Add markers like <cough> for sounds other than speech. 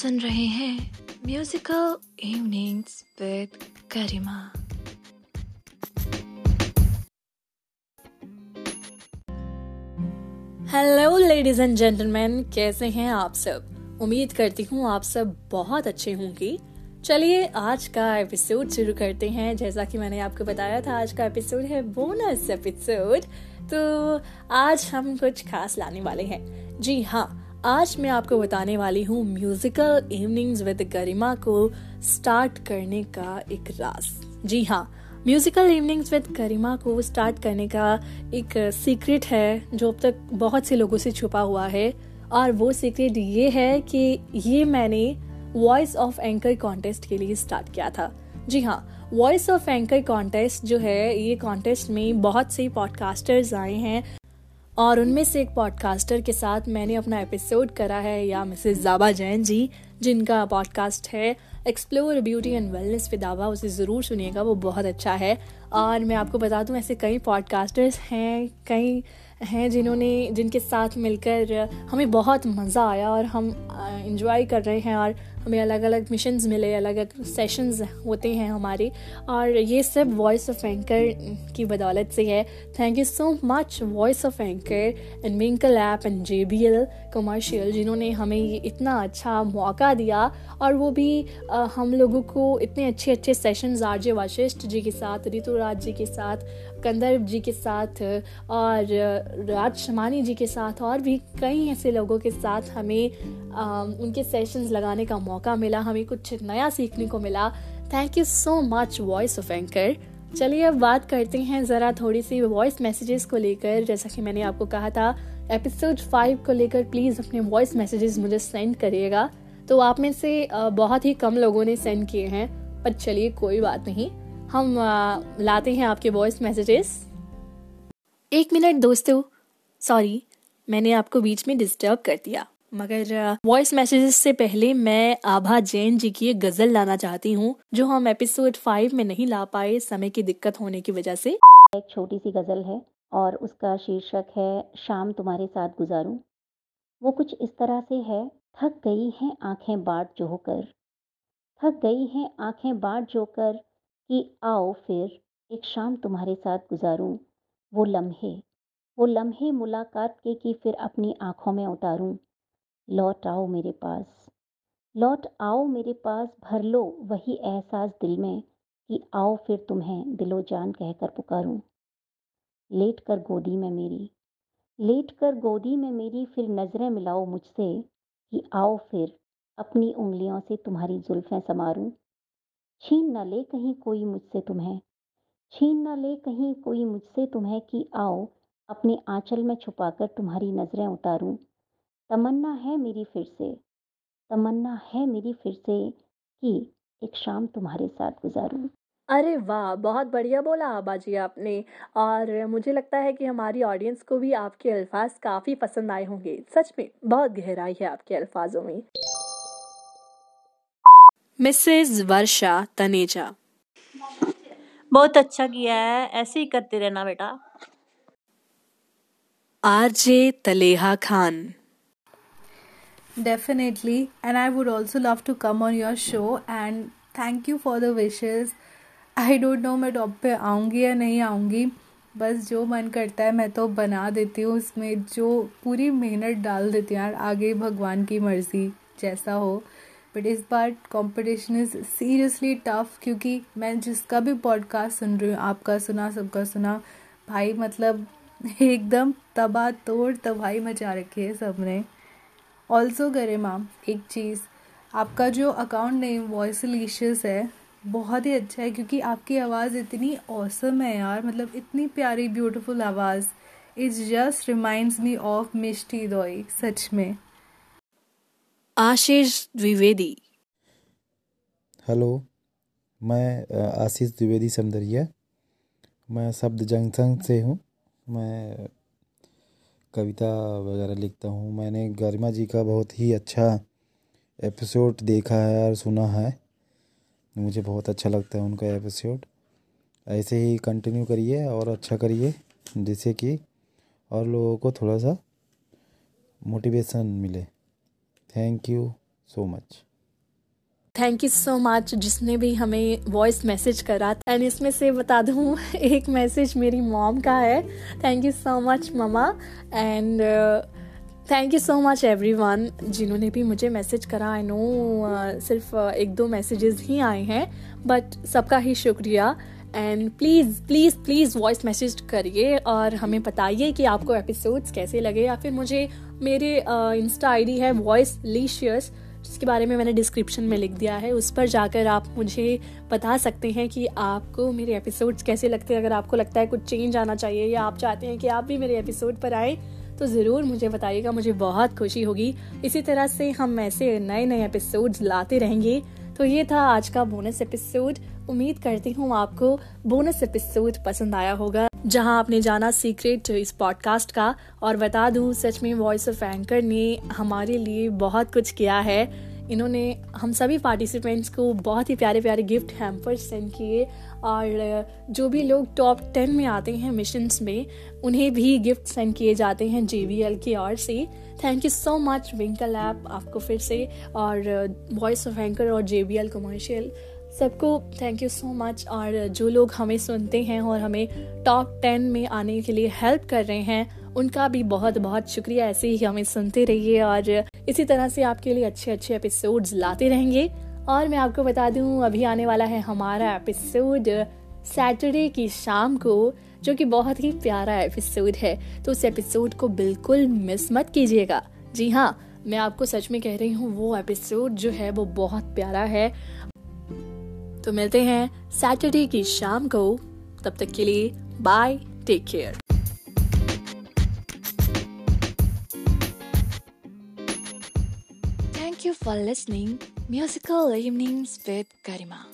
सुन रहे हैं musical evenings with Garima. Hello ladies and gentleman कैसे हैं आप सब? उम्मीद करती हूँ आप सब बहुत अच्छे होंगे। चलिए, आज का एपिसोड शुरू करते हैं। जैसा कि मैंने आपको बताया था, आज का एपिसोड है बोनस एपिसोड तो आज हम कुछ खास लाने वाले हैं। जी हाँ आज मैं आपको बताने वाली हूँ म्यूजिकल इवनिंग्स विद गरिमा को स्टार्ट करने का एक राज जी हाँ म्यूजिकल इवनिंग्स विद गरिमा को स्टार्ट करने का एक सीक्रेट है जो अब तक बहुत से लोगों से छुपा हुआ है। और वो सीक्रेट ये है कि ये मैंने वॉइस ऑफ़ एंकर कॉन्टेस्ट के लिए स्टार्ट किया था। जी हाँ वॉइस ऑफ़ एंकर कॉन्टेस्ट जो है, ये कॉन्टेस्ट में बहुत से पॉडकास्टर्स आए हैं। और उनमें से एक पॉडकास्टर के साथ मैंने अपना एपिसोड करा है, या मिसेस जाबा जैन जी, जिनका पॉडकास्ट है explore beauty and wellness with Aaba उसे ज़रूर सुनिएगा, वो बहुत अच्छा है। और मैं आपको बता दूँ ऐसे कई पॉडकास्टर्स हैं कई हैं जिन्होंने जिनके साथ मिलकर हमें बहुत मज़ा आया और हम इंजॉय कर रहे हैं और हमें अलग अलग मिशंस मिले अलग अलग सेशंस होते हैं हमारे। और ये सब वॉइस ऑफ़ एंकर की बदौलत से है। Thank you so much voice of anchor and Minkle app and J B L commercial जिन्होंने हमें ये इतना अच्छा मौका दिया। और वो भी आ, हम लोगों को इतने अच्छे अच्छे सेशंस आर जे वाशिष्ठ जी के साथ ऋतुराज जी के साथ कंदर्प जी के साथ और राज शमानी जी के साथ और भी कई ऐसे लोगों के साथ हमें आ, उनके सेशंस लगाने का मौका मिला हमें कुछ नया सीखने को मिला। Thank you so much voice of anchor चलिए अब बात करते हैं ज़रा थोड़ी सी वॉइस मैसेजेस को लेकर। जैसा कि मैंने आपको कहा था एपिसोड फाइव को लेकर प्लीज़ अपने वॉइस मैसेजेस मुझे सेंड करिएगा। तो आप में से बहुत ही कम लोगों ने सेंड किए हैं पर चलिए कोई बात नहीं। हम लाते हैं आपके वॉइस मैसेजेस एक मिनट दोस्तों सॉरी मैंने आपको बीच में डिस्टर्ब कर दिया। मगर वॉइस मैसेजेस से पहले मैं आभा जैन जी की एक गज़ल लाना चाहती हूँ जो हम एपिसोड फाइव में नहीं ला पाए समय की दिक्कत होने की वजह से। एक छोटी सी गज़ल है और उसका शीर्षक है शाम तुम्हारे साथ गुजारूं। वो कुछ इस तरह से है थक गई हैं आँखें बाट जो कर थक गई हैं आँखें बाट जो कर कि आओ फिर एक शाम तुम्हारे साथ गुजारूं। वो लम्हे वो लम्हे मुलाकात के कि फिर अपनी आँखों में उतारूं। लौट आओ मेरे पास, लौट आओ मेरे पास, भर लो वही एहसास दिल में कि आओ फिर तुम्हें दिलो जान कहकर पुकारूं। लेट कर गोदी में मेरी, लेट कर गोदी में मेरी, फिर नज़रें मिलाओ मुझसे कि आओ फिर अपनी उंगलियों से तुम्हारी जुल्फ़ें समारूं छीन न ले कहीं कोई मुझसे तुम्हें। छीन न ले कहीं कोई मुझसे तुम्हें कि आओ, अपने आंचल में छुपाकर तुम्हारी नज़रें उतारूं। तमन्ना है मेरी फिर से। तमन्ना है मेरी फिर से कि एक शाम तुम्हारे साथ गुजारूं। अरे वाह! बहुत बढ़िया बोला आबाजी आपने। और मुझे लगता है कि हमारी ऑडियंस को भी आपके अल्फाज काफ़ी पसंद आए होंगे। सच में, बहुत गहराई है आपके अल्फाजों में। मिसेज वर्षा तनेजा। बहुत अच्छा किया है ऐसे ही करते रहना बेटा। RJ Taleha Khan. Definitely, and I would also love to come on your show and thank you for the wishes. I don't know मैं टॉप पे आऊँगी या नहीं आऊँगी बस जो मन करता है मैं तो बना देती हूँ उसमें जो पूरी मेहनत डाल देती हूँ यार आगे भगवान की मर्ज़ी जैसा हो। बट इस बार कंपटीशन इज़ सीरियसली टफ क्योंकि मैं जिसका भी पॉडकास्ट सुन रही हूँ, आपका सुना, सबका सुना, भाई मतलब <laughs> एकदम तबाह तोड़ तबाही मचा रखी है सबने ऑल्सो करे माम एक चीज़, आपका जो अकाउंट नेम वॉइस लिशियस है, बहुत ही अच्छा है क्योंकि आपकी आवाज़ इतनी औसम है यार मतलब इतनी प्यारी ब्यूटीफुल आवाज़। It's just reminds me of mishti doi सच में। आशीष द्विवेदी। हेलो, मैं आशीष द्विवेदी समदरिया। मैं शब्द जंक्शन से हूँ। मैं कविता वगैरह लिखता हूँ। मैंने गरिमा जी का बहुत ही अच्छा एपिसोड देखा है और सुना है। मुझे बहुत अच्छा लगता है उनका एपिसोड ऐसे ही कंटिन्यू करिए और अच्छा करिए, जिससे कि और लोगों को थोड़ा सा मोटिवेशन मिले। Thank you so much thank you so much जिसने भी हमें वॉइस मैसेज करा। एंड इसमें से बता दूँ <laughs> एक मैसेज मेरी मॉम का है। Thank you so much mama and thank you so much everyone जिन्होंने भी मुझे मैसेज करा। आई नो uh, सिर्फ़ uh, एक दो मैसेजेस ही आए हैं बट सबका ही शुक्रिया। And please please please voice message करिए और हमें बताइए कि आपको एपिसोड्स कैसे लगे या फिर मुझे मेरे इंस्टा आई डी है वॉइस लीशियस जिसके बारे में मैंने डिस्क्रिप्शन में लिख दिया है। उस पर जाकर आप मुझे बता सकते हैं कि आपको मेरे एपिसोड्स कैसे लगते हैं। अगर आपको लगता है कुछ चेंज आना चाहिए या आप चाहते हैं कि आप भी मेरे एपिसोड पर आए तो ज़रूर मुझे बताइएगा। मुझे बहुत खुशी होगी। इसी तरह से हम ऐसे नए नए एपिसोड्स लाते रहेंगे। तो ये था आज का बोनस एपिसोड उम्मीद करती हूँ आपको बोनस एपिसोड पसंद आया होगा। जहाँ आपने जाना सीक्रेट इस पॉडकास्ट का और बता दूँ, सच में वॉइस ऑफ़ एंकर ने हमारे लिए बहुत कुछ किया है। इन्होंने हम सभी पार्टिसिपेंट्स को बहुत ही प्यारे प्यारे गिफ्ट हैम्पर सेंड किए और जो भी लोग टॉप टेन में आते हैं मिशंस में, उन्हें भी गिफ्ट सेंड किए जाते हैं JBL की ओर से। Thank you so much Winkl app आपको फिर से और वॉइस ऑफ़ एंकर और जे बी कमर्शियल सबको थैंक यू सो मच और जो लोग हमें सुनते हैं और हमें टॉप टेन में आने के लिए हेल्प कर रहे हैं, उनका भी बहुत बहुत शुक्रिया। ऐसे ही हमें सुनते रहिए और इसी तरह से आपके लिए अच्छे अच्छे एपिसोड्स लाते रहेंगे। और मैं आपको बता दूँ, अभी आने वाला है हमारा एपिसोड सैटरडे की शाम को, जो कि बहुत ही प्यारा एपिसोड है। तो उस एपिसोड को बिल्कुल मिस मत कीजिएगा। जी हाँ मैं आपको सच में कह रही हूँ, वो एपिसोड जो है, वो बहुत प्यारा है। तो मिलते हैं सैटरडे की शाम को। तब तक के लिए bye take care thank you for listening musical evenings with Karima